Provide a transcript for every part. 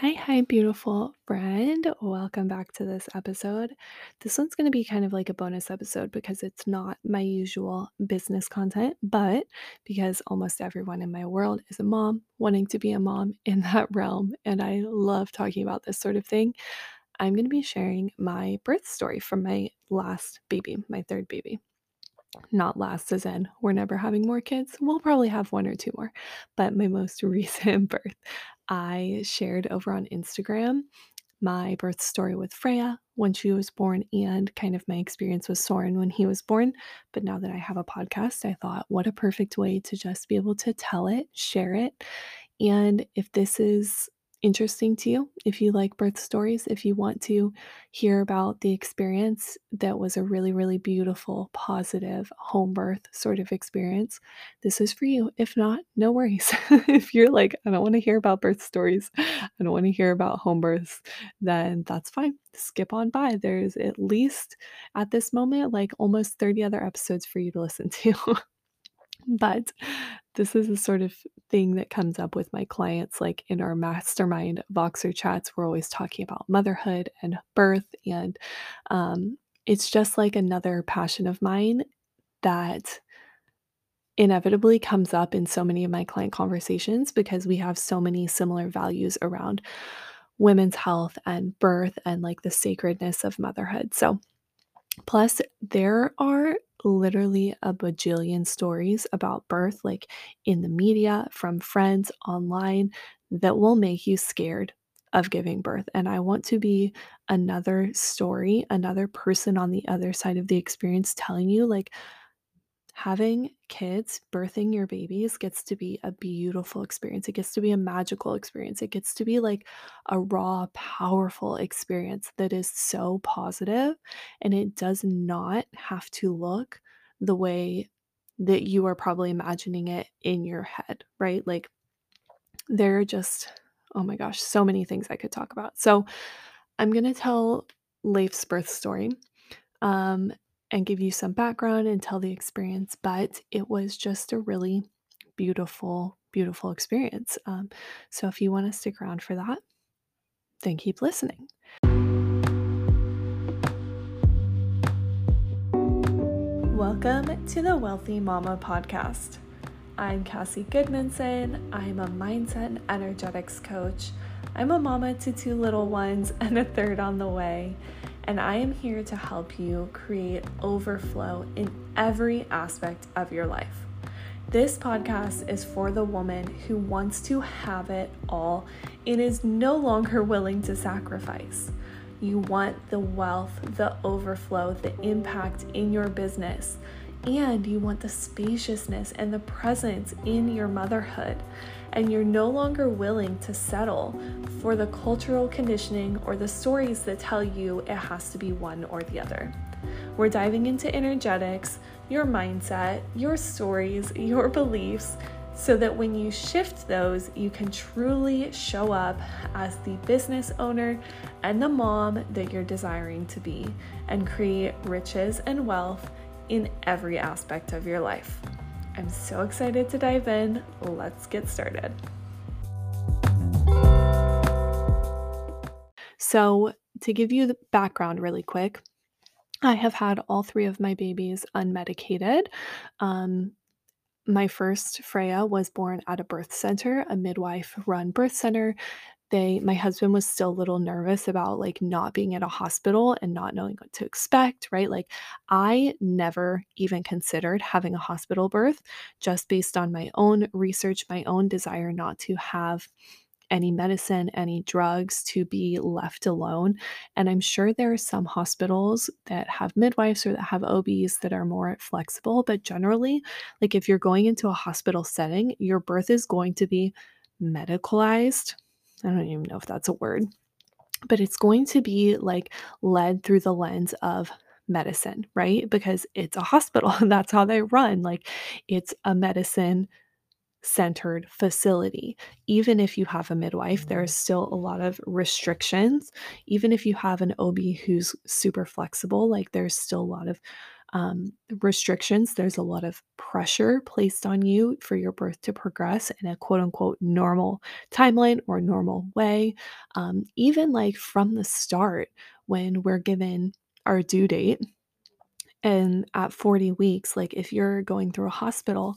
Hi, hi, beautiful friend. Welcome back to this episode. This one's going to be kind of like a bonus episode because it's not my usual business content, but because almost everyone in my world is a mom, wanting to be a mom in that realm, and I love talking about this sort of thing, I'm going to be sharing my birth story from my last baby, my third baby not last as in we're never having more kids. We'll probably have one or two more. But my most recent birth, I shared over on Instagram my birth story with Freya when she was born and kind of my experience with Soren when he was born. But now that I have a podcast, I thought, what a perfect way to just be able to tell it, share it. And if this is interesting to you, if you like birth stories, if you want to hear about the experience that was a really, really beautiful, positive home birth sort of experience, this is for you. If not, no worries. if you're like, I don't want to hear about birth stories, I don't want to hear about home births, then that's fine. Skip on by. There's at least at this moment, like almost 30 other episodes for you to listen to. But this is a sort of thing that comes up with my clients, like in our mastermind Voxer chats. We're always talking about motherhood and birth. And um, it's just like another passion of mine that inevitably comes up in so many of my client conversations because we have so many similar values around women's health and birth and like the sacredness of motherhood. So, plus, there are literally a bajillion stories about birth, like in the media, from friends, online, that will make you scared of giving birth. And I want to be another story, another person on the other side of the experience telling you, like, having kids, birthing your babies gets to be a beautiful experience. It gets to be a magical experience. It gets to be like a raw, powerful experience that is so positive and it does not have to look the way that you are probably imagining it in your head, right? Like there are just, oh my gosh, so many things I could talk about. So I'm going to tell Leif's birth story. Um, and give you some background and tell the experience, but it was just a really beautiful, beautiful experience. Um, so if you want to stick around for that, then keep listening. Welcome to the Wealthy Mama podcast. I'm Cassie Gudmundson. I'm a mindset and energetics coach. I'm a mama to two little ones and a third on the way and I am here to help you create overflow in every aspect of your life. This podcast is for the woman who wants to have it all and is no longer willing to sacrifice. You want the wealth, the overflow, the impact in your business, and you want the spaciousness and the presence in your motherhood and you're no longer willing to settle for the cultural conditioning or the stories that tell you it has to be one or the other. We're diving into energetics, your mindset, your stories, your beliefs, so that when you shift those, you can truly show up as the business owner and the mom that you're desiring to be and create riches and wealth in every aspect of your life. I'm so excited to dive in. Let's get started. So, to give you the background really quick, I have had all three of my babies unmedicated. Um, my first Freya was born at a birth center, a midwife run birth center they my husband was still a little nervous about like not being at a hospital and not knowing what to expect, right? Like I never even considered having a hospital birth just based on my own research, my own desire not to have any medicine, any drugs to be left alone. And I'm sure there are some hospitals that have midwives or that have OBs that are more flexible, but generally, like if you're going into a hospital setting, your birth is going to be medicalized I don't even know if that's a word, but it's going to be like led through the lens of medicine, right? Because it's a hospital. That's how they run. Like it's a medicine centered facility. Even if you have a midwife, there's still a lot of restrictions. Even if you have an OB who's super flexible, like there's still a lot of um, restrictions. There's a lot of pressure placed on you for your birth to progress in a quote unquote normal timeline or normal way. Um, even like from the start, when we're given our due date, and at 40 weeks, like if you're going through a hospital,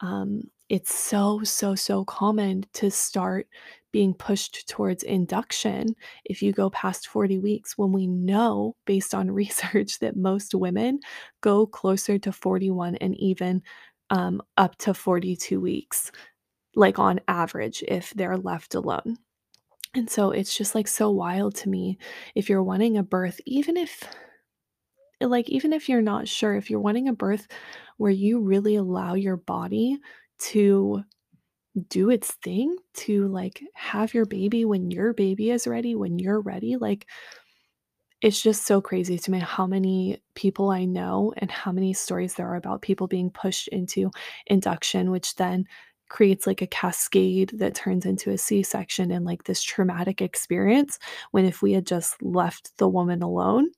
um, it's so, so, so common to start being pushed towards induction if you go past 40 weeks, when we know based on research that most women go closer to 41 and even um, up to 42 weeks, like on average, if they're left alone. And so it's just like so wild to me if you're wanting a birth, even if like, even if you're not sure, if you're wanting a birth where you really allow your body to do its thing, to like have your baby when your baby is ready, when you're ready, like, it's just so crazy to me how many people I know and how many stories there are about people being pushed into induction, which then creates like a cascade that turns into a C section and like this traumatic experience. When if we had just left the woman alone,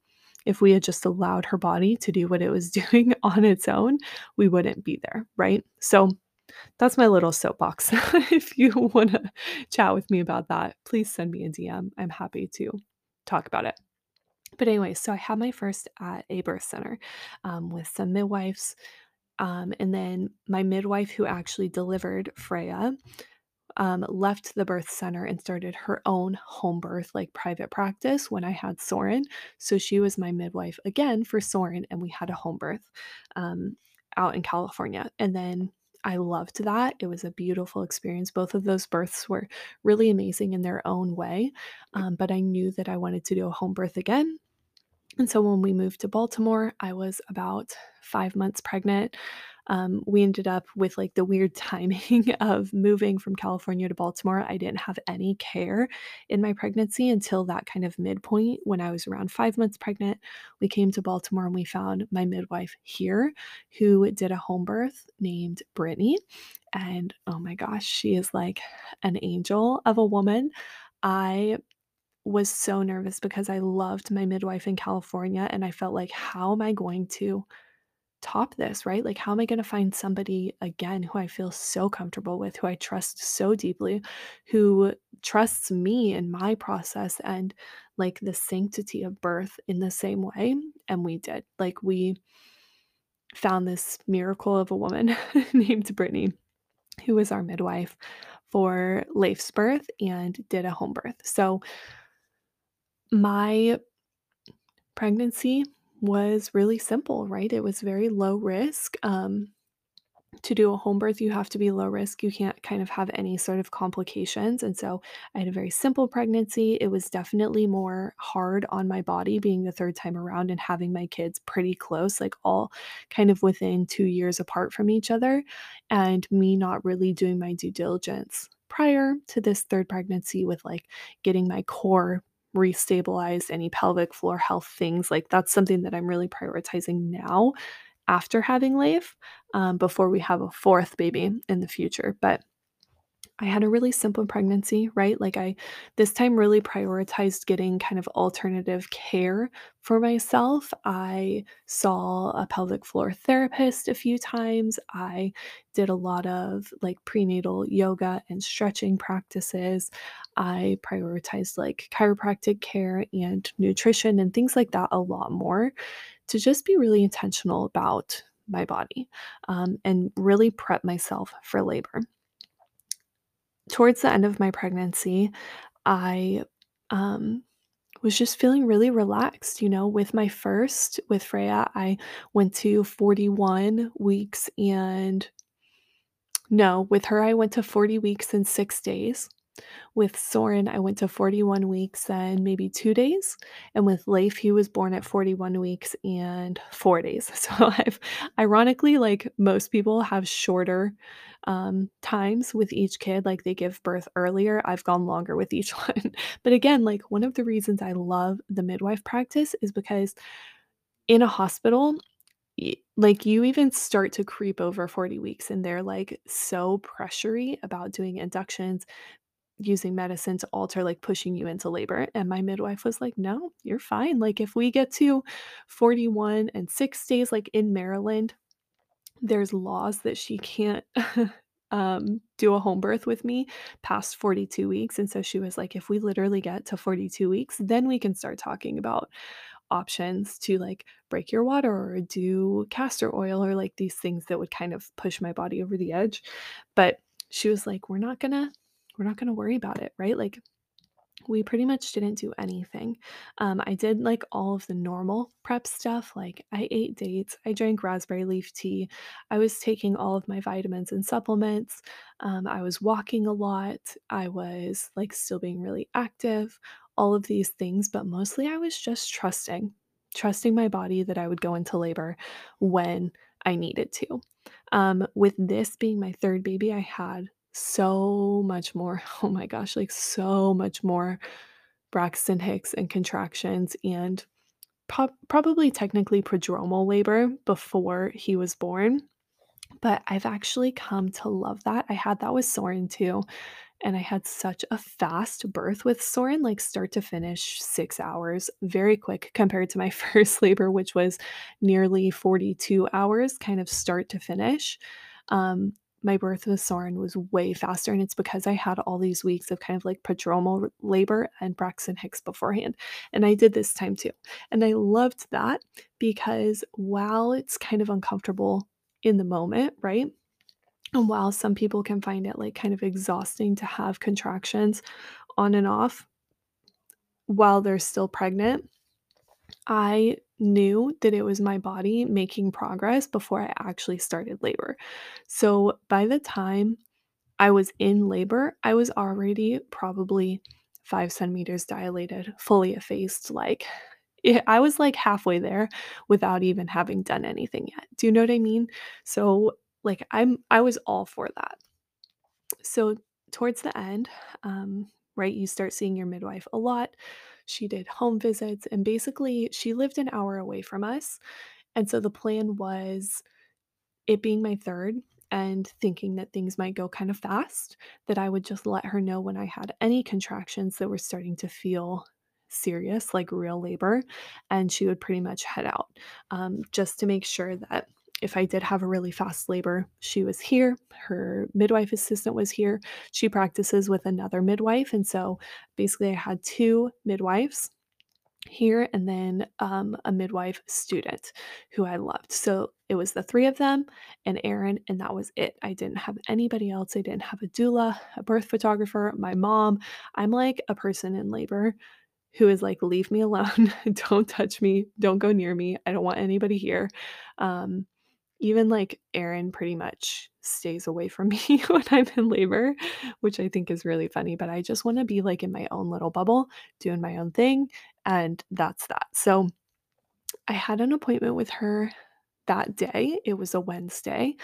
if we had just allowed her body to do what it was doing on its own, we wouldn't be there, right? So that's my little soapbox. if you want to chat with me about that, please send me a DM. I'm happy to talk about it. But anyway, so I had my first at a birth center um, with some midwives. Um, and then my midwife, who actually delivered Freya, um, left the birth center and started her own home birth, like private practice, when I had Soren. So she was my midwife again for Soren, and we had a home birth um, out in California. And then I loved that. It was a beautiful experience. Both of those births were really amazing in their own way. Um, but I knew that I wanted to do a home birth again. And so when we moved to Baltimore, I was about five months pregnant um, we ended up with like the weird timing of moving from California to Baltimore. I didn't have any care in my pregnancy until that kind of midpoint when I was around five months pregnant. We came to Baltimore and we found my midwife here who did a home birth named Brittany. And oh my gosh, she is like an angel of a woman. I was so nervous because I loved my midwife in California and I felt like, how am I going to top this, right? Like, how am I going to find somebody again who I feel so comfortable with, who I trust so deeply, who trusts me in my process and like the sanctity of birth in the same way? And we did. Like, we found this miracle of a woman named Brittany, who was our midwife for Leif's birth and did a home birth. So, my pregnancy was really simple, right? It was very low risk. Um, to do a home birth, you have to be low risk. You can't kind of have any sort of complications. And so I had a very simple pregnancy. It was definitely more hard on my body being the third time around and having my kids pretty close, like all kind of within two years apart from each other, and me not really doing my due diligence prior to this third pregnancy with like getting my core restabilize any pelvic floor health things. Like that's something that I'm really prioritizing now after having Leif um, before we have a fourth baby in the future. But I had a really simple pregnancy, right? Like I this time really prioritized getting kind of alternative care for myself. I saw a pelvic floor therapist a few times. I did a lot of like prenatal yoga and stretching practices. I prioritized like chiropractic care and nutrition and things like that a lot more to just be really intentional about my body um, and really prep myself for labor towards the end of my pregnancy, I um, was just feeling really relaxed. You know, with my first, with Freya, I went to 41 weeks and no, with her, I went to 40 weeks and six days. With Soren, I went to 41 weeks and maybe two days. And with Leif, he was born at 41 weeks and four days. So I've ironically, like most people have shorter um, times with each kid, like they give birth earlier. I've gone longer with each one. but again, like one of the reasons I love the midwife practice is because in a hospital, like you even start to creep over 40 weeks and they're like so pressury about doing inductions using medicine to alter, like, pushing you into labor?" And my midwife was like, "No, you're fine. Like, if we get to 41 and 6 days, like, in Maryland, there's laws that she can't, um, do a home birth with me past 42 weeks." And so she was like, "If we literally get to 42 weeks, then we can start talking about options to, like, break your water or do castor oil or, like, these things that would kind of push my body over the edge." But she was like, "We're not gonna we're not gonna worry about it," right? Like, we pretty much didn't do anything. Um, I did, like, all of the normal prep stuff, like, I ate dates, I drank raspberry leaf tea, I was taking all of my vitamins and supplements, um, I was walking a lot, I was, like, still being really active, all of these things, but mostly I was just trusting, trusting my body that I would go into labor when I needed to. Um, with this being my 3rd baby, I had so much more oh my gosh, like, so much more Braxton Hicks and contractions and prob probably technically prodromal labor before he was born, but I've actually come to love that. I had that with Soren too, and I had such a fast birth with Soren, like, start to finish, 6 hours, very quick compared to my 1st labor, which was nearly 42 hours, kind of start to finish. Um, my birth with Soren was way faster, and it's because I had all these weeks of kind of, like, prodromal labor and Braxton Hicks beforehand, and I did this time too. And I loved that because while it's kind of uncomfortable in the moment, right? And while some people can find it, like, kind of exhausting to have contractions on and off while they're still pregnant, I knew that it was my body making progress before I actually started labor. So by the time I was in labor, I was already probably 5 centimeters dilated, fully effaced, like, I was, like, halfway there without even having done anything yet. Do you know what I mean? So, like, I'm I was all for that. So, towards the end, um, right, you start seeing your midwife a lot. She did home visits, and basically, she lived an hour away from us, and so the plan was, it being my 3rd and thinking that things might go kind of fast, that I would just let her know when I had any contractions that were starting to feel serious, like real labor, and she would pretty much head out, um, just to make sure that if I did have a really fast labor, she was here, her midwife assistant was here. She practices with another midwife, and so basically I had 2 midwives here and then, um, a midwife student who I loved. So it was the 3 of them and Aaron, and that was it. I didn't have anybody else. I didn't have a doula, a birth photographer, my mom. I'm like a person in labor who is like, "Leave me alone. Don't touch me. Don't go near me. I don't want anybody here." Um, even, like, Aaron pretty much stays away from me when I'm in labor, which I think is really funny, but I just wanna be, like, in my own little bubble, doing my own thing, and that's that. So, I had an appointment with her that day. It was a Wednesday,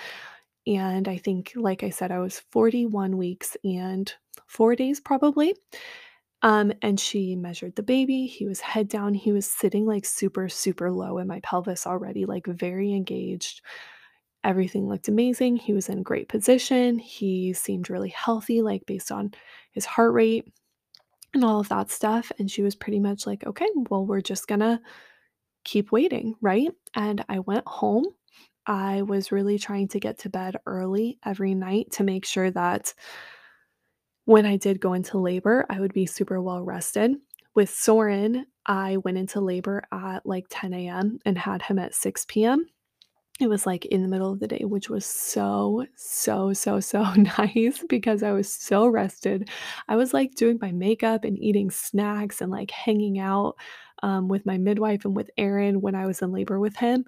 and I think, like I said, I was 41 weeks and 4 days probably. Um, and she measured the baby. He was head down. He was sitting, like, super, super low in my pelvis already, like, very engaged. Everything looked amazing. He was in great position. He seemed really healthy, like, based on his heart rate and all of that stuff, and she was pretty much like, "Okay, well, we're just gonna keep waiting," right? And I went home. I was really trying to get to bed early every night to make sure that when I did go into labor, I would be super well rested. With Soren, I went into labor at, like, 10 AM and had him at 6 PM. It was, like, in the middle of the day, which was so, so, so, so nice because I was so rested. I was, like, doing my makeup and eating snacks and, like, hanging out, um, with my midwife and with Aaron when I was in labor with him,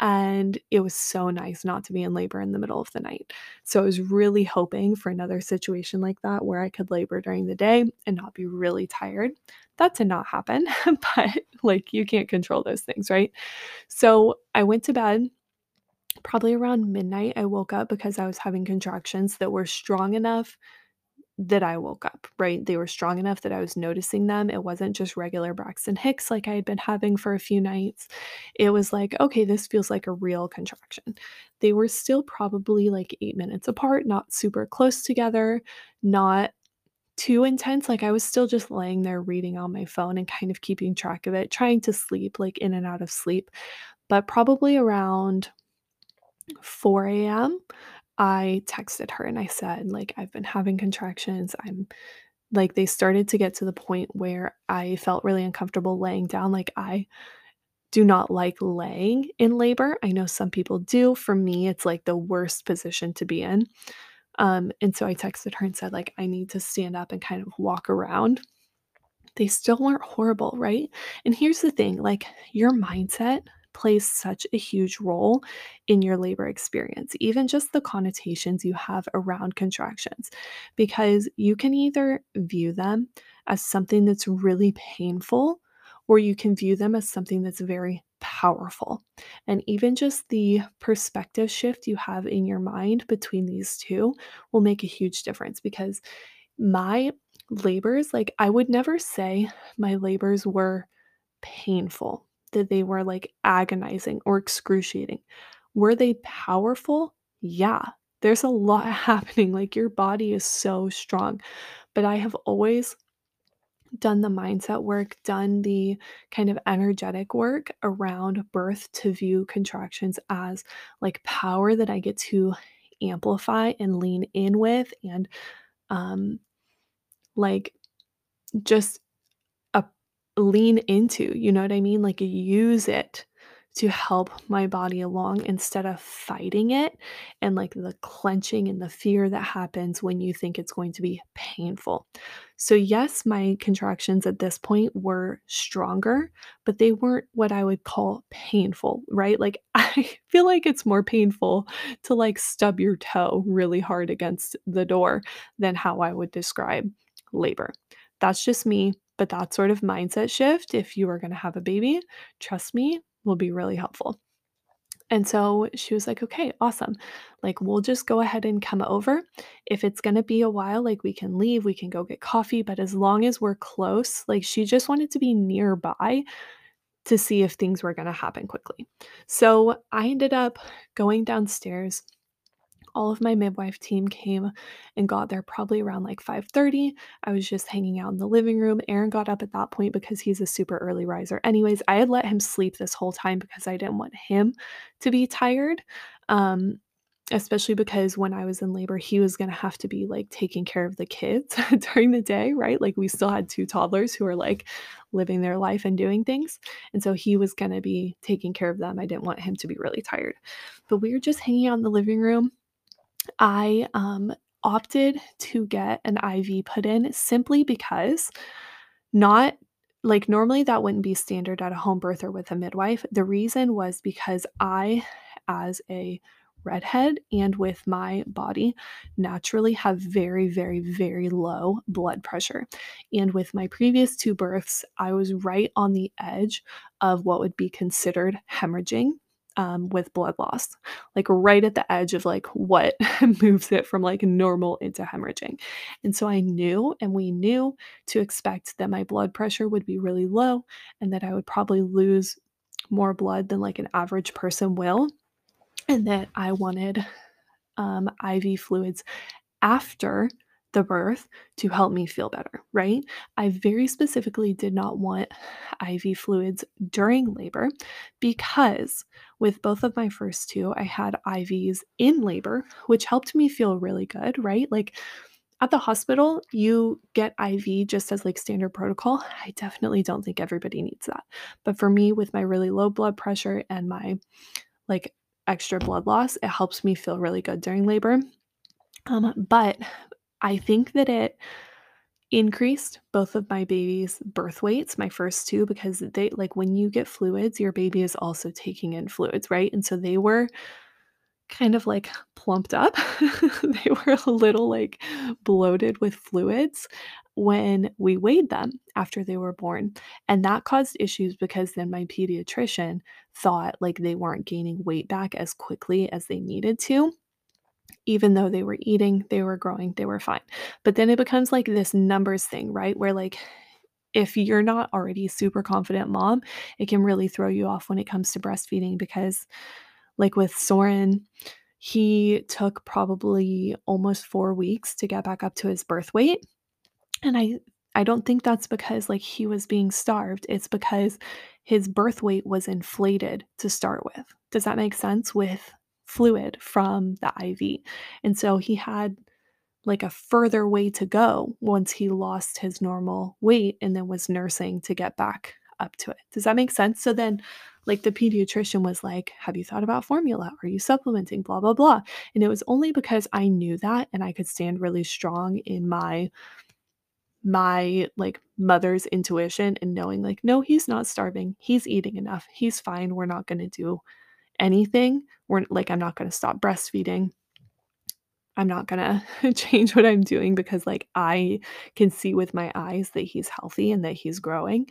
and it was so nice not to be in labor in the middle of the night. So I was really hoping for another situation like that where I could labor during the day and not be really tired. That did not happen, but, like, you can't control those things, right? So I went to bed. Probably around midnight, I woke up because I was having contractions that were strong enough that I woke up, right? They were strong enough that I was noticing them. It wasn't just regular Braxton Hicks like I had been having for a few nights. It was like, "Okay, this feels like a real contraction." They were still probably, like, 8 minutes apart, not super close together, not too intense. Like I was still just laying there reading on my phone and kind of keeping track of it, trying to sleep, like in and out of sleep. But probably around 4 a.m., I texted her and I said, like, I've been having contractions. I'm like, they started to get to the point where I felt really uncomfortable laying down. Like, I do not like laying in labor. I know some people do. For me, it's like the worst position to be in. Um, and so I texted her and said, like, I need to stand up and kind of walk around. They still weren't horrible, right? And here's the thing like, your mindset plays such a huge role in your labor experience, even just the connotations you have around contractions, because you can either view them as something that's really painful or you can view them as something that's very powerful. And even just the perspective shift you have in your mind between these two will make a huge difference because my labors, like, I would never say my labors were painful, that they were like agonizing or excruciating. Were they powerful? Yeah. There's a lot happening. Like, your body is so strong. But I have always done the mindset work, done the kind of energetic work around birth to view contractions as like power that I get to amplify and lean in with and um like just lean into, you know what I mean? Like use it to help my body along instead of fighting it and like the clenching and the fear that happens when you think it's going to be painful. So, yes, my contractions at this point were stronger, but they weren't what I would call painful, right? Like, I feel like it's more painful to like stub your toe really hard against the door than how I would describe labor. That's just me, but that sort of mindset shift, if you are going to have a baby, trust me, will be really helpful. And so she was like, okay, awesome. Like, we'll just go ahead and come over. If it's going to be a while, like, we can leave, we can go get coffee. But as long as we're close, like, she just wanted to be nearby to see if things were going to happen quickly. So I ended up going downstairs all of my midwife team came and got there probably around like 5:30. I was just hanging out in the living room. Aaron got up at that point because he's a super early riser. Anyways, I had let him sleep this whole time because I didn't want him to be tired. Um, especially because when I was in labor, he was going to have to be like taking care of the kids during the day, right? Like we still had two toddlers who were like living their life and doing things. And so he was going to be taking care of them. I didn't want him to be really tired. But we were just hanging out in the living room I um, opted to get an IV put in simply because not like normally that wouldn't be standard at a home birth or with a midwife. The reason was because I, as a redhead and with my body naturally have very very very low blood pressure and with my previous two births i was right on the edge of what would be considered hemorrhaging um, with blood loss, like right at the edge of like what moves it from like normal into hemorrhaging. And so I knew, and we knew to expect that my blood pressure would be really low and that I would probably lose more blood than like an average person will. And that I wanted um, IV fluids after the birth to help me feel better, right? I very specifically did not want IV fluids during labor because with both of my first two, I had IVs in labor, which helped me feel really good, right? Like at the hospital, you get IV just as like standard protocol. I definitely don't think everybody needs that. But for me, with my really low blood pressure and my like extra blood loss, it helps me feel really good during labor. Um, but I think that it increased both of my babies' birth weights, my first two, because they like when you get fluids, your baby is also taking in fluids, right? And so they were kind of like plumped up. they were a little like bloated with fluids when we weighed them after they were born. And that caused issues because then my pediatrician thought like they weren't gaining weight back as quickly as they needed to even though they were eating, they were growing, they were fine. But then it becomes like this numbers thing, right? Where like if you're not already super confident mom, it can really throw you off when it comes to breastfeeding because like with Soren, he took probably almost 4 weeks to get back up to his birth weight. And I I don't think that's because, like, he was being starved, it's because his birth weight was inflated to start with. Does that make sense? With fluid from the IV. And so he had, like, a further way to go once he lost his normal weight and then was nursing to get back up to it. Does that make sense? So then, like, the pediatrician was like, "Have you thought about formula? Are you supplementing? Blah, blah, blah." And it was only because I knew that and I could stand really strong in my my, like, mother's intuition and knowing, like, "No, he's not starving. He's eating enough. He's fine. We're not gonna do anything. We're like, I'm not gonna stop breastfeeding. I'm not gonna change what I'm doing because, like, I can see with my eyes that he's healthy and that he's growing."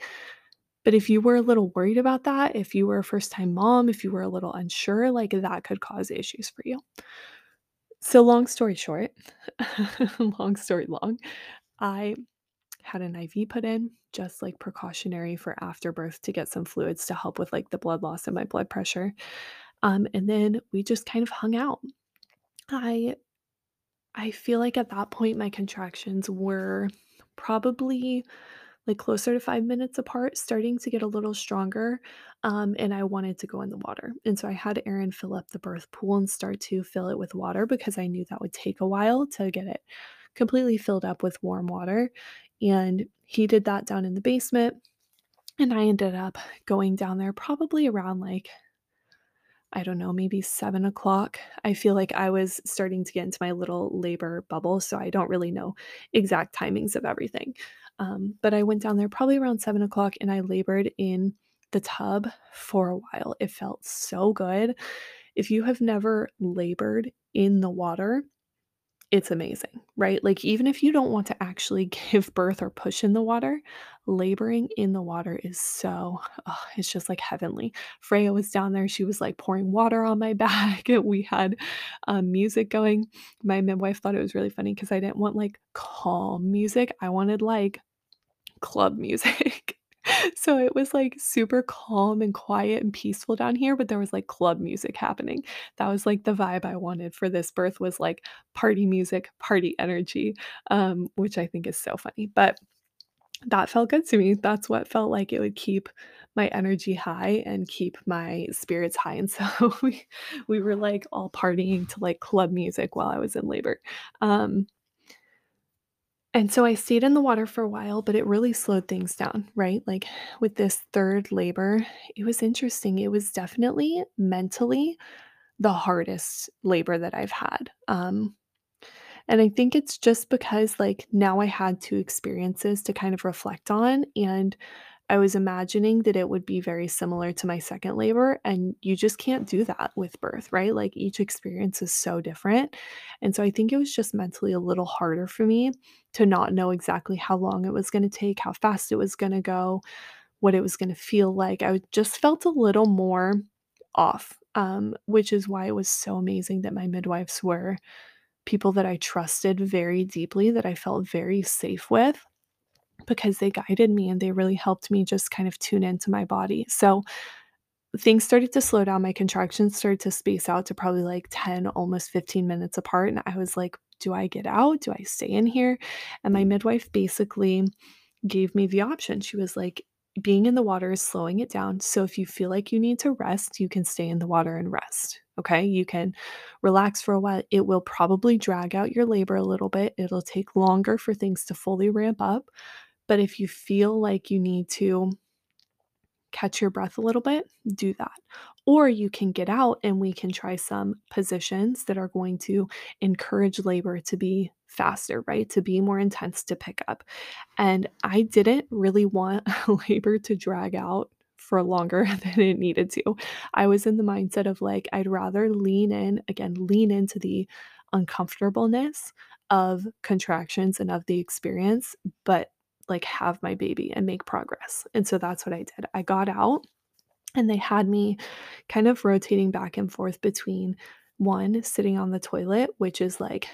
But if you were a little worried about that, if you were a first-time mom, if you were a little unsure, like, that could cause issues for you. So long story short, long story long, I had an IV put in, just, like, precautionary for after birth to get some fluids to help with, like, the blood loss and my blood pressure. Um, and then we just kind of hung out. I I feel like at that point, my contractions were probably, like, closer to 5 minutes apart, starting to get a little stronger, um, and I wanted to go in the water. And so I had Aaron fill up the birth pool and start to fill it with water because I knew that would take a while to get it completely filled up with warm water. And he did that down in the basement. And I ended up going down there probably around like I don't know, maybe 7 o'clock. I feel like I was starting to get into my little labor bubble, so I don't really know exact timings of everything. Um, but I went down there probably around 7 o'clock and I labored in the tub for a while. It felt so good. If you have never labored in the water, it's amazing, right? Like, even if you don't want to actually give birth or push in the water, laboring in the water is so, oh, it's just like heavenly. Freya was down there. She was like pouring water on my back. we had um, music going. My midwife thought it was really funny because I didn't want like calm music. I wanted like club music. So it was like super calm and quiet and peaceful down here, but there was like club music happening. That was like the vibe I wanted for this birth was like party music, party energy, um, which I think is so funny. But that felt good to me. That's what felt like it would keep my energy high and keep my spirits high. And so we we were like all partying to like club music while I was in labor. Um, and so I stayed in the water for a while, but it really slowed things down, right? Like with this third labor, it was interesting. It was definitely mentally the hardest labor that I've had. Um, and I think it's just because, like, now I had 2 experiences to kind of reflect on, and I was imagining that it would be very similar to my second labor, and you just can't do that with birth, right? Like, each experience is so different, and so I think it was just mentally a little harder for me to not know exactly how long it was gonna take, how fast it was gonna go, what it was gonna feel like. I just felt a little more off, um, which is why it was so amazing that my midwives were people that I trusted very deeply, that I felt very safe with because they guided me and they really helped me just kind of tune into my body. So things started to slow down. My contractions started to space out to probably like 10, almost 15 minutes apart. And I was like, do I get out? Do I stay in here? And my mm. midwife basically gave me the option. She was like, being in the water is slowing it down. So if you feel like you need to rest, you can stay in the water and rest. Okay. You can relax for a while. It will probably drag out your labor a little bit. It'll take longer for things to fully ramp up. But if you feel like you need to catch your breath a little bit, do that. Or you can get out and we can try some positions that are going to encourage labor to be faster, right? To be more intense to pick up. And I didn't really want labor to drag out for longer than it needed to. I was in the mindset of like, I'd rather lean in, again, lean into the uncomfortableness of contractions and of the experience, but like have my baby and make progress. And so that's what I did. I got out and they had me kind of rotating back and forth between one sitting on the toilet, which is like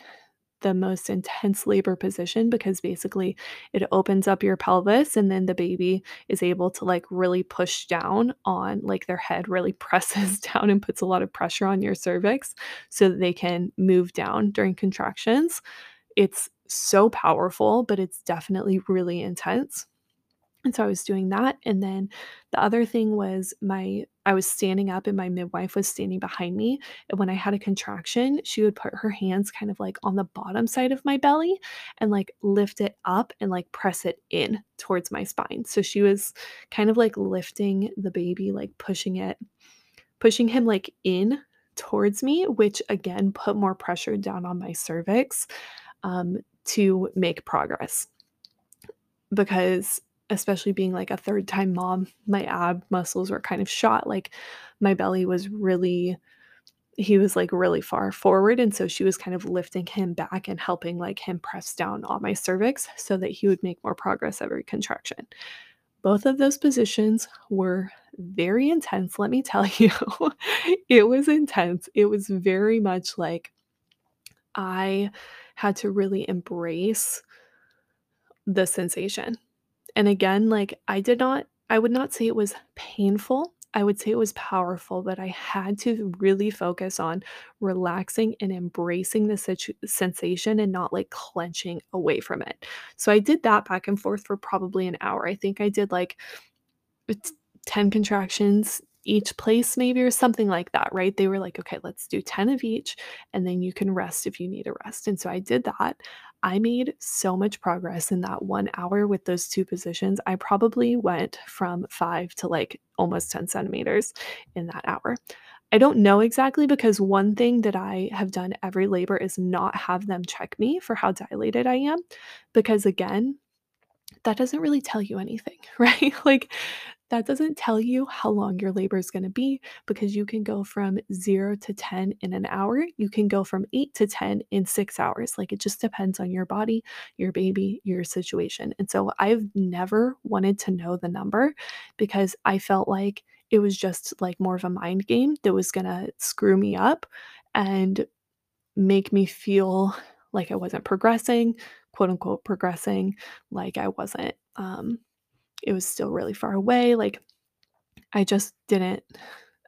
the most intense labor position because basically it opens up your pelvis and then the baby is able to like really push down on like their head really presses down and puts a lot of pressure on your cervix so that they can move down during contractions it's so powerful, but it's definitely really intense. And so I was doing that. And then the other thing was my I was standing up and my midwife was standing behind me. And when I had a contraction, she would put her hands kind of like on the bottom side of my belly and like lift it up and like press it in towards my spine. So she was kind of like lifting the baby, like pushing it, pushing him like in towards me, which again put more pressure down on my cervix um, to make progress. Because especially being like a third time mom, my ab muscles were kind of shot. Like my belly was really, he was like really far forward. And so she was kind of lifting him back and helping like him press down on my cervix so that he would make more progress every contraction. Both of those positions were very intense, let me tell you. it was intense. It was very much like I had to really embrace the sensation and again, like I did not I would not say it was painful. I would say it was powerful, but I had to really focus on relaxing and embracing the situ- sensation and not like clenching away from it. So I did that back and forth for probably an hour. I think I did like 10 contractions each place maybe or something like that, right? They were like, "Okay, let's do 10 of each and then you can rest if you need a rest." And so I did that. I made so much progress in that 1 hour with those 2 positions. I probably went from 5 to, like, almost 10 centimeters in that hour. I don't know exactly because one thing that I have done every labor is not have them check me for how dilated I am, because again, that doesn't really tell you anything, right? Like, that doesn't tell you how long your labor is going to be because you can go from 0 to 10 in an hour. You can go from 8 to 10 in 6 hours. Like it just depends on your body, your baby, your situation. And so I've never wanted to know the number because I felt like it was just like more of a mind game that was going to screw me up and make me feel like I wasn't progressing, quote unquote progressing, like I wasn't um it was still really far away, like, I just didn't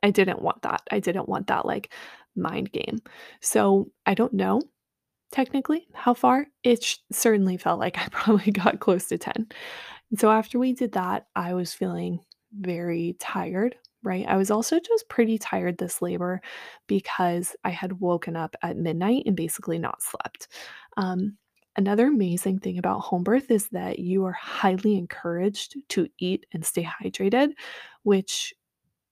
I didn't want that. I didn't want that, like, mind game. So, I don't know technically how far. It sh certainly felt like I probably got close to 10. And so after we did that, I was feeling very tired, right? I was also just pretty tired this labor because I had woken up at midnight and basically not slept. Um, Another amazing thing about home birth is that you are highly encouraged to eat and stay hydrated, which,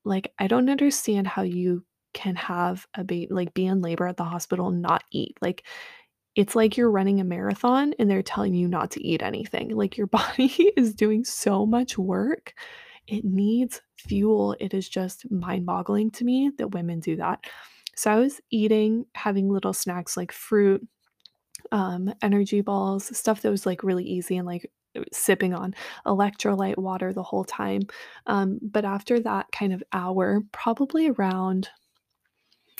like, I don't understand how you can have a baby, like, be in labor at the hospital and not eat. Like, it's like you're running a marathon and they're telling you not to eat anything. Like, your body is doing so much work. It needs fuel. It is just mind boggling to me that women do that. So, I was eating, having little snacks like fruit, um, energy balls, stuff that was like really easy and like sipping on electrolyte water the whole time. Um, but after that kind of hour, probably around,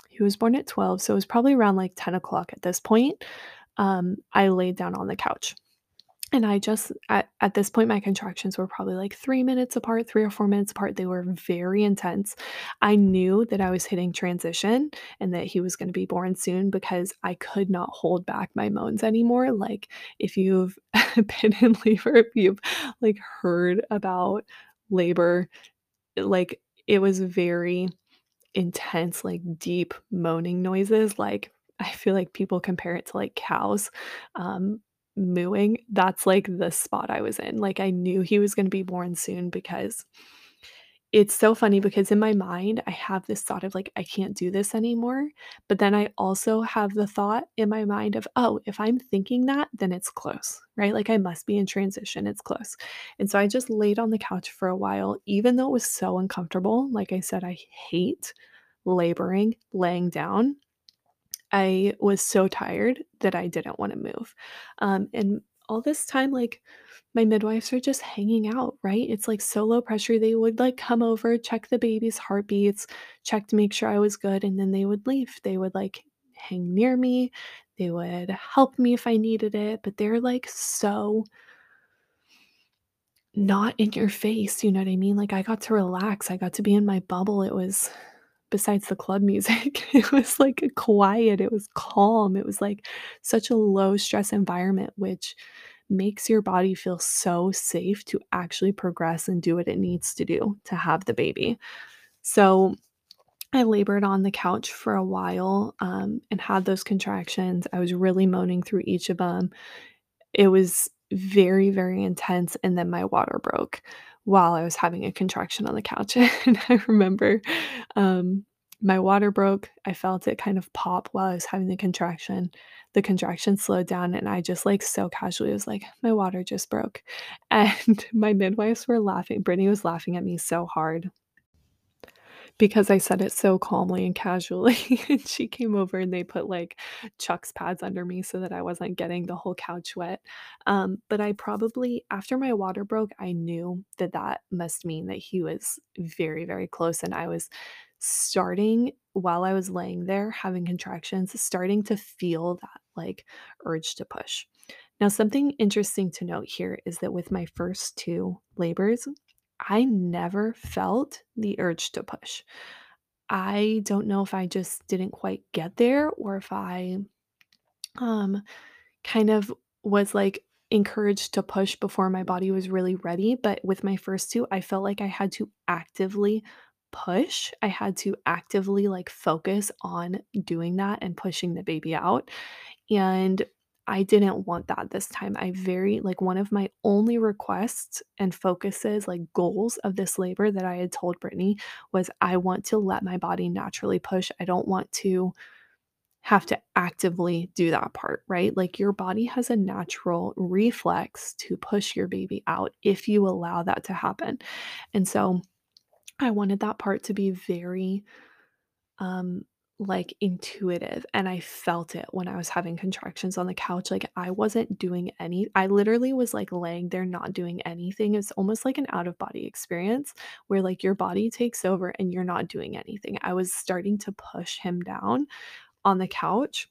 he was born at 12, so it was probably around like 10 o'clock at this point. Um, I laid down on the couch and I just at at this point, my contractions were probably like 3 minutes apart, 3 or 4 minutes apart. They were very intense. I knew that I was hitting transition and that he was gonna be born soon because I could not hold back my moans anymore. Like, if you've been in labor, if you've, like, heard about labor, like, it was very intense, like, deep moaning noises, like, I feel like people compare it to, like, cows, um, mooing, that's, like, the spot I was in, like, I knew he was gonna be born soon because it's so funny because in my mind, I have this thought of, like, "I can't do this anymore," but then I also have the thought in my mind of, "Oh, if I'm thinking that, then it's close," right? Like, I must be in transition, it's close, and so I just laid on the couch for a while, even though it was so uncomfortable, like I said, I hate laboring laying down. I was so tired that I didn't wanna move. Um, and all this time, like, my midwives are just hanging out, right? It's, like, so low pressure, they would, like, come over, check the baby's heartbeats, check to make sure I was good, and then they would leave. They would, like, hang near me, they would help me if I needed it, but they're, like, so not in your face, you know what I mean? Like, I got to relax, I got to be in my bubble, it was besides the club music, it was, like, quiet, it was calm, it was, like, such a low stress environment, which makes your body feel so safe to actually progress and do what it needs to do to have the baby. So, I labored on the couch for a while, um, and had those contractions. I was really moaning through each of them. It was very, very intense, and then my water broke while I was having a contraction on the couch, and I remember, um, my water broke, I felt it kind of pop while I was having the contraction. The contraction slowed down, and I just, like, so casually was like, "My water just broke," and my midwives were laughing Brittany was laughing at me so hard because I said it so calmly and casually, and she came over and they put, like, Chucks pads under me so that I wasn't getting the whole couch wet, um, but I probably after my water broke, I knew that that must mean that he was very, very close, and I was starting while I was laying there having contractions, starting to feel that, like, urge to push. Now something interesting to note here is that with my first 2 labors, I never felt the urge to push. I don't know if I just didn't quite get there or if I, um, kind of was, like, encouraged to push before my body was really ready, but with my first 2, I felt like I had to actively push. I had to actively, like, focus on doing that and pushing the baby out, and I didn't want that this time. I very like, one of my only requests and focuses, like, goals of this labor that I had told Brittany was, "I want to let my body naturally push. I don't want to have to actively do that part," right? Like, your body has a natural reflex to push your baby out if you allow that to happen, and so I wanted that part to be very, um, like, intuitive, and I felt it when I was having contractions on the couch, like, I wasn't doing any I literally was, like, laying there not doing anything, it's almost like an out-of-body experience where, like, your body takes over and you're not doing anything. I was starting to push him down on the couch,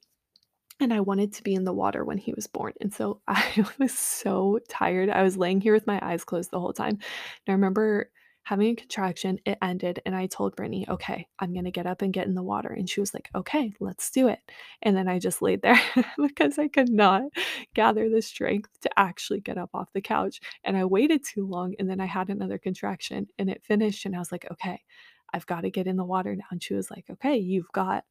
and I wanted to be in the water when he was born, and so I was so tired. I was laying here with my eyes closed the whole time, and I remember having a contraction, it ended, and I told Brittany, "Okay, I'm gonna get up and get in the water," and she was like, "Okay, let's do it," and then I just laid there because I could not gather the strength to actually get up off the couch, and I waited too long, and then I had another contraction, and it finished, and I was like, "Okay, I've gotta get in the water now," and she was like, "Okay, you've got,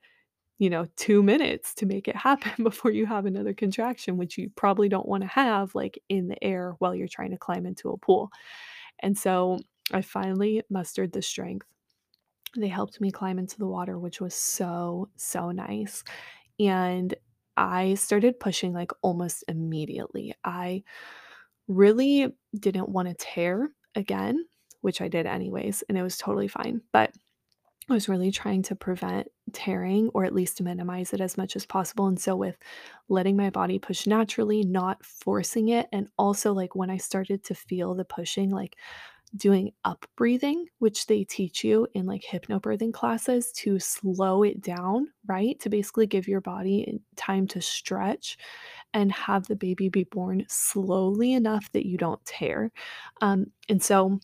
you know, 2 minutes to make it happen before you have another contraction," which you probably don't wanna have, like, in the air while you're trying to climb into a pool, and so I finally mustered the strength. They helped me climb into the water, which was so, so nice, and I started pushing, like, almost immediately. I really didn't wanna tear again, which I did anyways, and it was totally fine, but I was really trying to prevent tearing or at least minimize it as much as possible, and so with letting my body push naturally, not forcing it, and also, like, when I started to feel the pushing, like, doing up-breathing, which they teach you in, like, hypnobirthing classes to slow it down, right? To basically give your body time to stretch and have the baby be born slowly enough that you don't tear, um, and so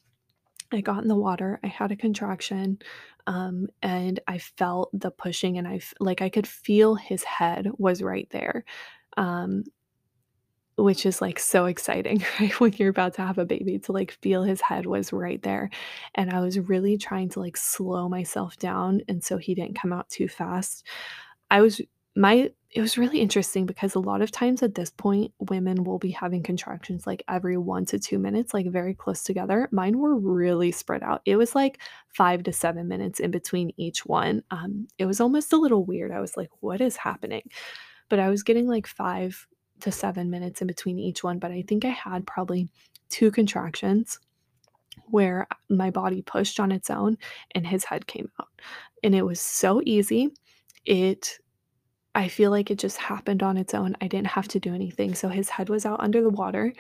I got in the water, I had a contraction, um, and I felt the pushing, and I like, I could feel his head was right there, um which is, like, so exciting, right, when you're about to have a baby to, like, feel his head was right there, and I was really trying to, like, slow myself down, and so he didn't come out too fast. I was my it was really interesting because a lot of times at this point, women will be having contractions, like, every 1 to 2 minutes, like, very close together. Mine were really spread out. It was, like, 5 to 7 minutes in between each one. Um, it was almost a little weird. I was like, "What is happening?" But I was getting, like, 5 to 7 minutes in between each one, but I think I had probably 2 contractions where my body pushed on its own and his head came out, and it was so easy. It I feel like it just happened on its own. I didn't have to do anything, so his head was out under the water.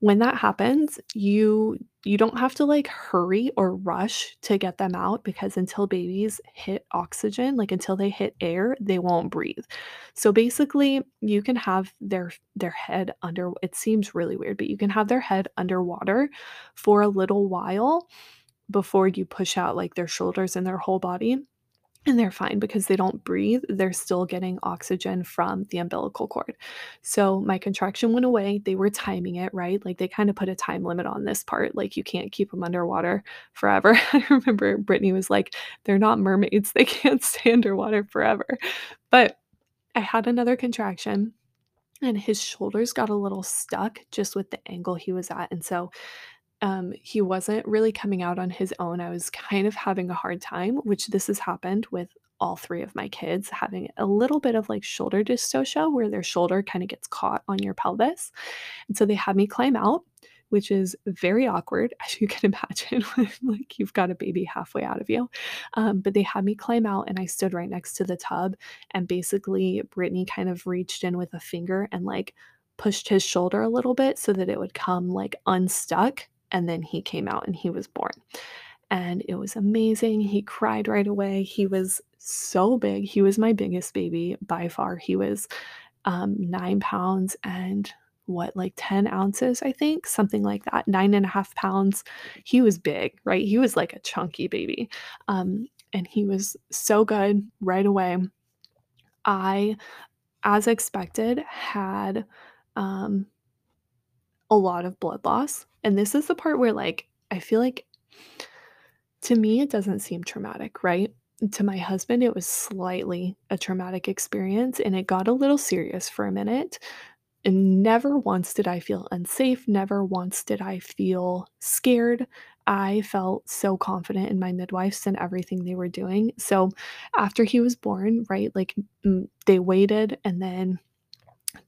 When that happens, you you don't have to, like, hurry or rush to get them out because until babies hit oxygen, like, until they hit air, they won't breathe. So, basically, you can have their their head under it seems really weird, but you can have their head underwater for a little while before you push out, like, their shoulders and their whole body, and they're fine because they don't breathe, they're still getting oxygen from the umbilical cord. So my contraction went away, they were timing it, right? Like, they kinda put a time limit on this part, like, you can't keep them underwater forever. I remember Brittany was like, "They're not mermaids, they can't stay underwater forever." But I had another contraction, and his shoulders got a little stuck just with the angle he was at, and so um, he wasn't really coming out on his own. I was kind of having a hard time, which this has happened with all 3 of my kids, having a little bit of, like, shoulder dystocia where their shoulder kinda gets caught on your pelvis, and so they had me climb out, which is very awkward, as you can imagine when, like, you've got a baby halfway out of you, um, but they had me climb out, and I stood right next to the tub, and basically, Brittany kind of reached in with a finger and, like, pushed his shoulder a little bit so that it would come, like, unstuck, and then he came out and he was born. And it was amazing, he cried right away, he was so big, he was my biggest baby by far, he was, um, 9 pounds and what, like, 10 ounces, I think? Something like that, 9 pounds. He was big, right? He was like a chunky baby, um, and he was so good right away. I, as expected, had, um a lot of blood loss, and this is the part where, like, I feel like to me, it doesn't seem traumatic, right? To my husband, it was slightly a traumatic experience, and it got a little serious for a minute, and never once did I feel unsafe, never once did I feel scared. I felt so confident in my midwives and everything they were doing. So, after he was born, right, like, they waited, and then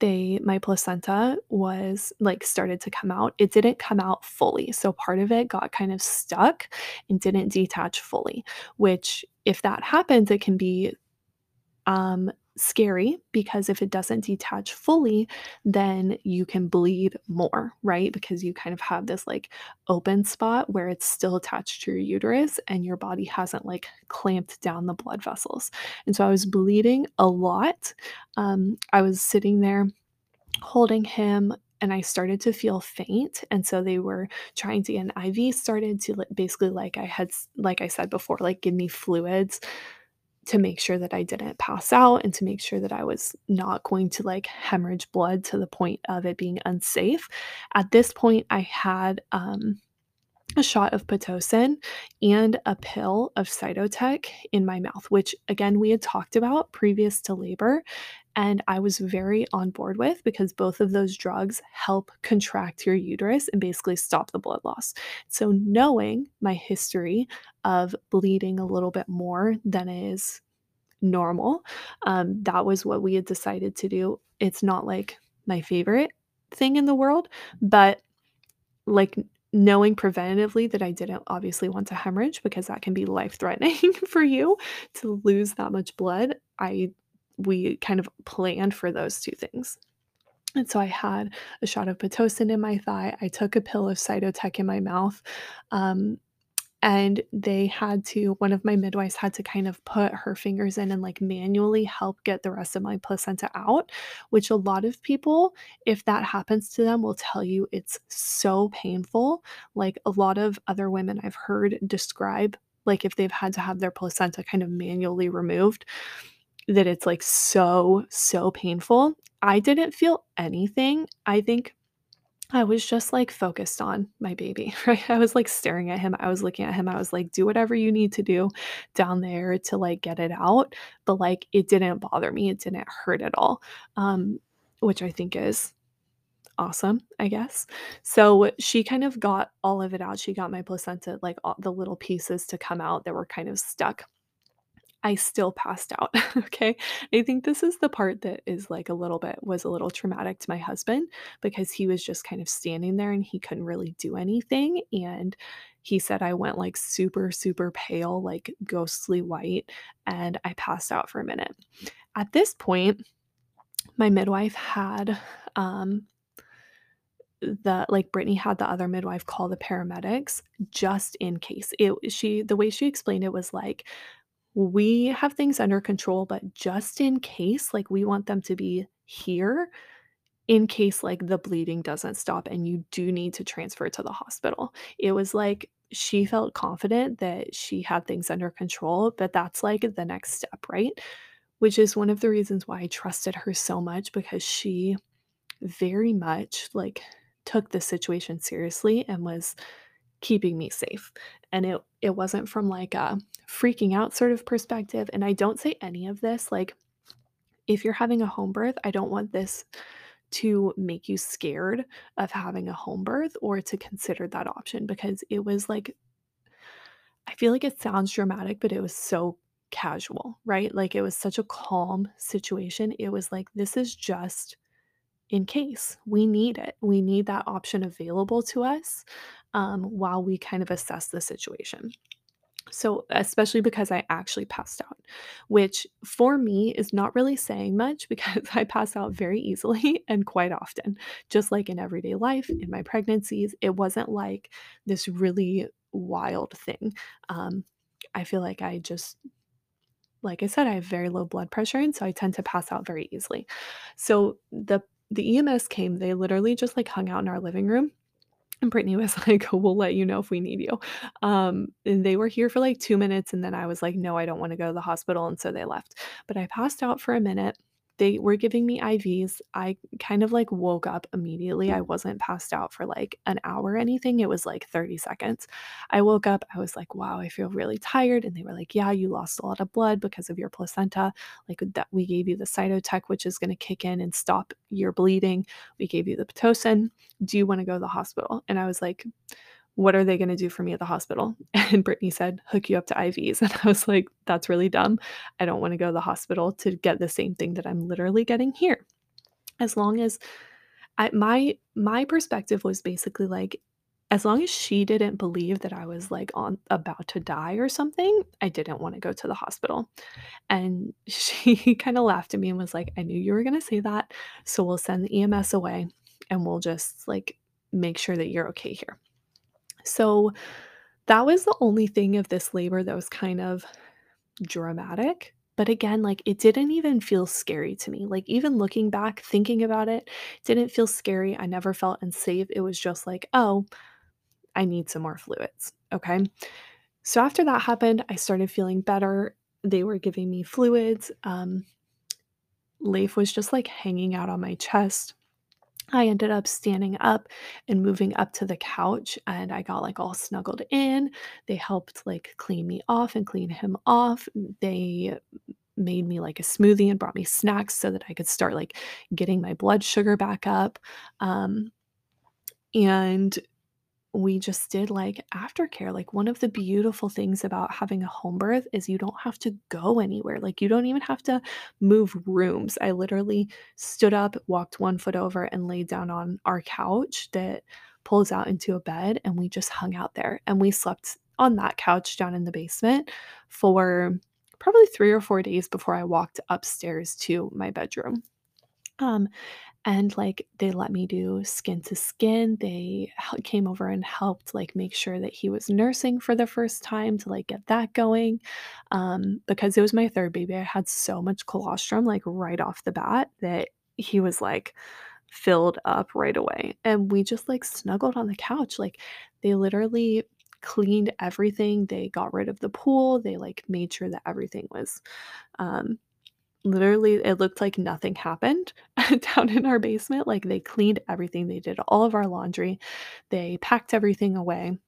they my placenta was like, started to come out. It didn't come out fully, so part of it got kind of stuck and didn't detach fully, which if that happens, it can be, um, scary because if it doesn't detach fully, then you can bleed more, right? Because you kind of have this, like, open spot where it's still attached to your uterus and your body hasn't, like, clamped down the blood vessels, and so I was bleeding a lot. Um, I was sitting there holding him, and I started to feel faint, and so they were trying to get an IV started to, basically, like I had like I said before, like, give me fluids to make sure that I didn't pass out and to make sure that I was not going to, like, hemorrhage blood to the point of it being unsafe. At this point, I had, um, a shot of Pitocin and a pill of Cytotec in my mouth, which, again, we had talked about previous to labor, and I was very on board with because both of those drugs help contract your uterus and basically stop the blood loss. So, knowing my history of bleeding a little bit more than is normal, um, that was what we had decided to do. It's not, like, my favorite thing in the world, but, like, knowing preventatively that I didn't obviously want to hemorrhage because that can be life-threatening for you to lose that much blood, I we kind of planned for those 2 things. And so I had a shot of Pitocin in my thigh, I took a pill of Cytotec in my mouth, um, and they had to one of my midwives had to kind of put her fingers in and, like, manually help get the rest of my placenta out, which a lot of people, if that happens to them, will tell you it's so painful. Like, a lot of other women I've heard describe, like, if they've had to have their placenta kind of manually removed, that it's, like, so, so painful. I didn't feel anything. I think I was just, like, focused on my baby, right? I was, like, staring at him, I was looking at him, I was like, "Do whatever you need to do down there to, like, get it out," but, like, it didn't bother me, it didn't hurt at all, um, which I think is awesome, I guess. So, she kind of got all of it out, she got my placenta, like, all the little pieces to come out that were kind of stuck. I still passed out, okay? I think this is the part that is, like, a little bit was a little traumatic to my husband because he was just kind of standing there and he couldn't really do anything, and he said I went, like, super, super pale, like, ghostly white, and I passed out for a minute. At this point, my midwife had, um the like, Brittany had the other midwife call the paramedics just in case. It she the way she explained it was like, "We have things under control, but just in case, like, we want them to be here in case, like, the bleeding doesn't stop and you do need to transfer to the hospital." It was like she felt confident that she had things under control, but that's like the next step, right? Which is one of the reasons why I trusted her so much because she very much like took the situation seriously and was keeping me safe. And it it wasn't from like a freaking out sort of perspective. And I don't say any of this like if you're having a home birth, I don't want this to make you scared of having a home birth or to consider that option because it was like I feel like it sounds dramatic, but it was so casual, right? Like it was such a calm situation. It was like this is just in case we need it. We need that option available to us um, while we kind of assess the situation. So, especially because I actually passed out, which for me is not really saying much because I pass out very easily and quite often. Just like in everyday life, in my pregnancies, it wasn't like this really wild thing. Um, I feel like I just, like I said, I have very low blood pressure, and so I tend to pass out very easily. So the the EMS came, they literally just like hung out in our living room and Brittany was like, "We'll let you know if we need you." Um, and they were here for like 2 minutes, and then I was like, "No, I don't wanna go to the hospital," and so they left. But I passed out for a minute. They were giving me IVs. I kind of like woke up immediately. I wasn't passed out for like an hour or anything. It was like 30 seconds. I woke up. I was like, "Wow, I feel really tired." And they were like, "Yeah, you lost a lot of blood because of your placenta. Like that we gave you the Cytotec, which is going to kick in and stop your bleeding. We gave you the Pitocin do you want to go to the hospital? And I was like, what are they going to do for me at the hospital? And Brittany said, hook you up to IVs. And I was like, that's really dumb. I don't want to go to the hospital to get the same thing that I'm literally getting here. As long as I, my my perspective was basically like as long as she didn't believe that I was like on about to die or something, I didn't want to go to the hospital. And she kind of laughed at me and was like, I knew you were going to say that. So we'll send the EMS away and we'll just like make sure that you're okay here. So that was the only thing of this labor that was kind of dramatic. But again, like it didn't even feel scary to me. Like even looking back, thinking about it, didn't feel scary. I never felt unsafe. It was just like, oh, I need some more fluids. Okay. So after that happened, I started feeling better. They were giving me fluids. Um, Leif was just like hanging out on my chest. I ended up standing up and moving up to the couch and I got like all snuggled in. They helped like clean me off and clean him off. They made me like a smoothie and brought me snacks so that I could start like getting my blood sugar back up. Um, and we just did like aftercare. Like one of the beautiful things about having a home birth is you don't have to go anywhere. Like you don't even have to move rooms. I literally stood up, walked one foot over, and laid down on our couch that pulls out into a bed, and we just hung out there. And we slept on that couch down in the basement for probably three or four days before I walked upstairs to my bedroom. Um, and like they let me do skin to skin. They came over and helped like make sure that he was nursing for the first time to like get that going. Um, because it was my third baby, I had so much colostrum like right off the bat that he was like filled up right away. And we just like snuggled on the couch. Like they literally cleaned everything. They got rid of the pool. They like made sure that everything was um Literally, it looked like nothing happened down in our basement, like, they cleaned everything, they did all of our laundry, they packed everything away,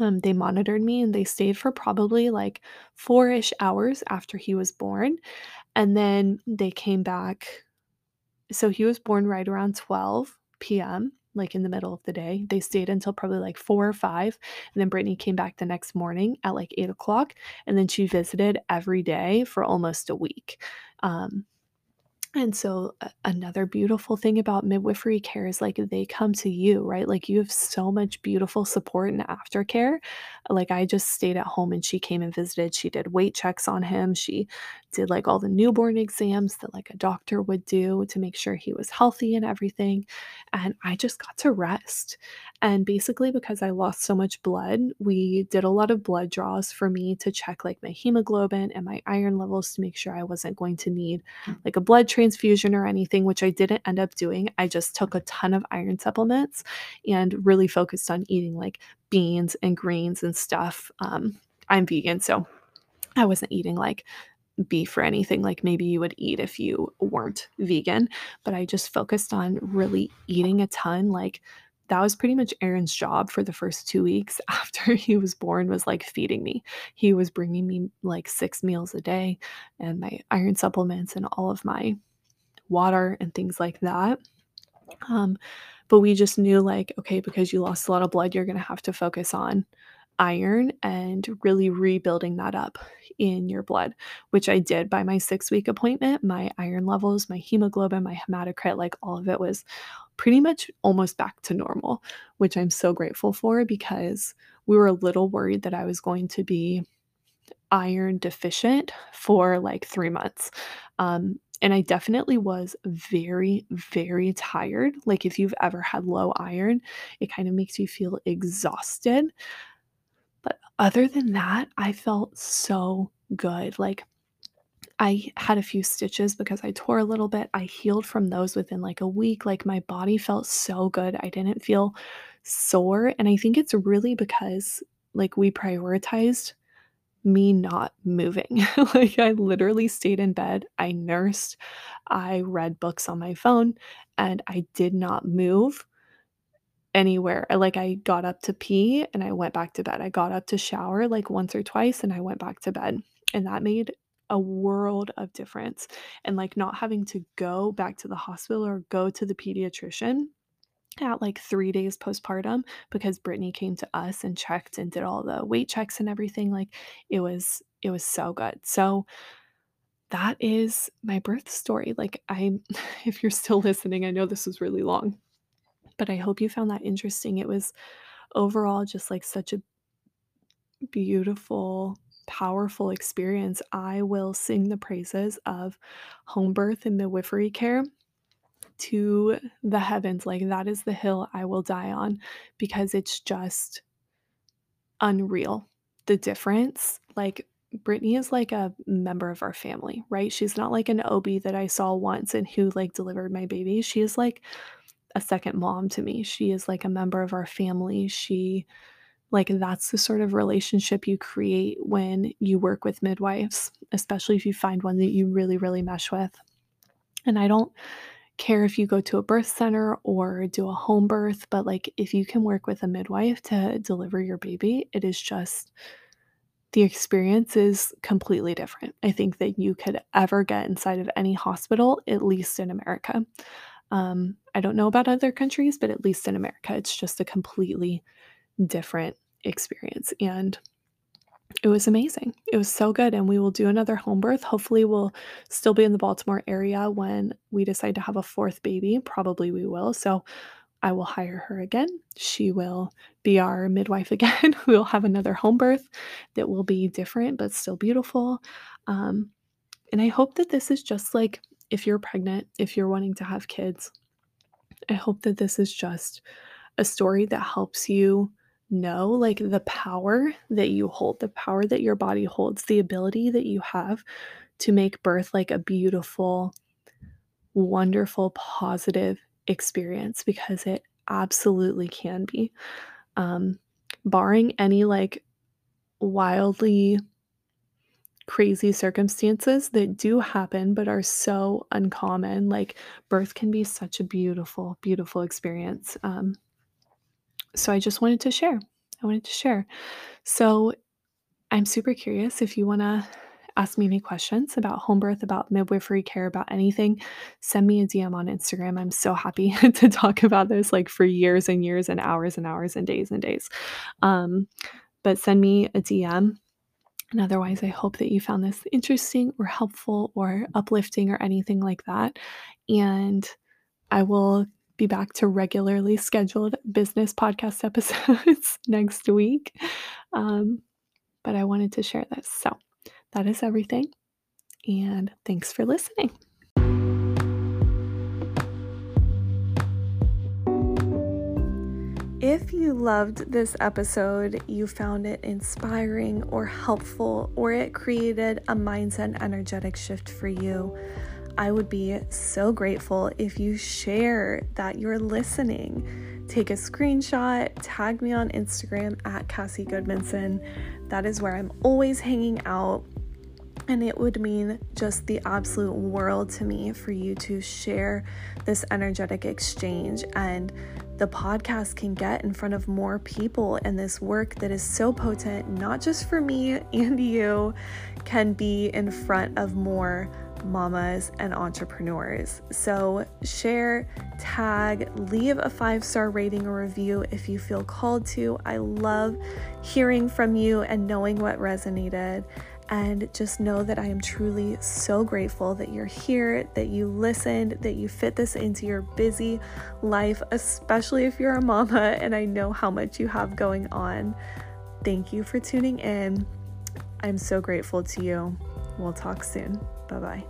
um, they monitored me, and they stayed for probably, like, 4-ish hours after he was born, and then they came back so he was born right around 12 PM, like, in the middle of the day. They stayed until probably, like, 4 or 5, and then Brittany came back the next morning at, like, 8 o'clock, and then she visited every day for almost a week. Um, and so, another beautiful thing about midwifery care is, like, they come to you, right? Like, you have so much beautiful support and aftercare. Like, I just stayed at home and she came and visited. She did weight checks on him. She did, like, all the newborn exams that, like, a doctor would do to make sure he was healthy and everything, and I just got to rest. And basically, because I lost so much blood, we did a lot of blood draws for me to check, like, my hemoglobin and my iron levels to make sure I wasn't going to need, hmm. like, a blood transfusion or anything, which I didn't end up doing. I just took a ton of iron supplements and really focused on eating like beans and greens and stuff. Um, I'm vegan, so I wasn't eating like beef or anything like maybe you would eat if you weren't vegan, but I just focused on really eating a ton. Like that was pretty much Aaron's job for the first 2 weeks after he was born was like feeding me. He was bringing me like 6 meals a day and my iron supplements and all of my water and things like that. Um, but we just knew like okay because you lost a lot of blood you're going to have to focus on iron and really rebuilding that up in your blood, which I did by my six week appointment. My iron levels, my hemoglobin, my hematocrit, like all of it was pretty much almost back to normal, which I'm so grateful for because we were a little worried that I was going to be iron deficient for like three months. Um, and I definitely was very, very tired. Like, if you've ever had low iron, it kind of makes you feel exhausted. But other than that, I felt so good. Like I had a few stitches because I tore a little bit. I healed from those within like a week. Like my body felt so good. I didn't feel sore. And I think it's really because like we prioritized me not moving. like I literally stayed in bed. I nursed. I read books on my phone and I did not move anywhere. Like I got up to pee and I went back to bed. I got up to shower like once or twice and I went back to bed. And that made a world of difference. And like not having to go back to the hospital or go to the pediatrician at like three days postpartum because Brittany came to us and checked and did all the weight checks and everything. Like it was, it was so good. So that is my birth story. Like I, if you're still listening, I know this was really long, but I hope you found that interesting. It was overall just like such a beautiful, powerful experience. I will sing the praises of home birth and the midwifery care to the heavens. Like, that is the hill I will die on because it's just unreal. The difference, like, Brittany is like a member of our family, right? She's not like an OB that I saw once and who like delivered my baby. She is like a second mom to me. She is like a member of our family. She like that's the sort of relationship you create when you work with midwives, especially if you find one that you really really mesh with. And I don't care if you go to a birth center or do a home birth, but like if you can work with a midwife to deliver your baby, it is just the experience is completely different. I think that you could ever get inside of any hospital, at least in America. Um, I don't know about other countries, but at least in America, it's just a completely different experience. And it was amazing. It was so good. And we will do another home birth. Hopefully, we'll still be in the Baltimore area when we decide to have a fourth baby. Probably we will. So I will hire her again. She will be our midwife again. we'll have another home birth that will be different, but still beautiful. Um, and I hope that this is just like if you're pregnant, if you're wanting to have kids, I hope that this is just a story that helps you know like the power that you hold, the power that your body holds, the ability that you have to make birth like a beautiful, wonderful, positive experience because it absolutely can be. Um, barring any like wildly crazy circumstances that do happen but are so uncommon. Like birth can be such a beautiful, beautiful experience. Um, so I just wanted to share. I wanted to share. So I'm super curious if you want to ask me any questions about home birth, about midwifery care, about anything, send me a DM on Instagram. I'm so happy to talk about this like for years and years and hours and hours and days and days. Um, but send me a DM and otherwise, I hope that you found this interesting or helpful or uplifting or anything like that. And I will be back to regularly scheduled business podcast episodes next week. Um, but I wanted to share this. So that is everything. And thanks for listening. If you loved this episode, you found it inspiring or helpful, or it created a mindset energetic shift for you, I would be so grateful if you share that you're listening. Take a screenshot, tag me on Instagram at Cassie Gudmundson. That is where I'm always hanging out. And it would mean just the absolute world to me for you to share this energetic exchange and the podcast can get in front of more people and this work that is so potent, not just for me and you, can be in front of more mamas and entrepreneurs. So, share, tag, leave a five star rating or review if you feel called to. I love hearing from you and knowing what resonated. And just know that I am truly so grateful that you're here, that you listened, that you fit this into your busy life, especially if you're a mama and I know how much you have going on. Thank you for tuning in. I'm so grateful to you. We'll talk soon. Bye bye.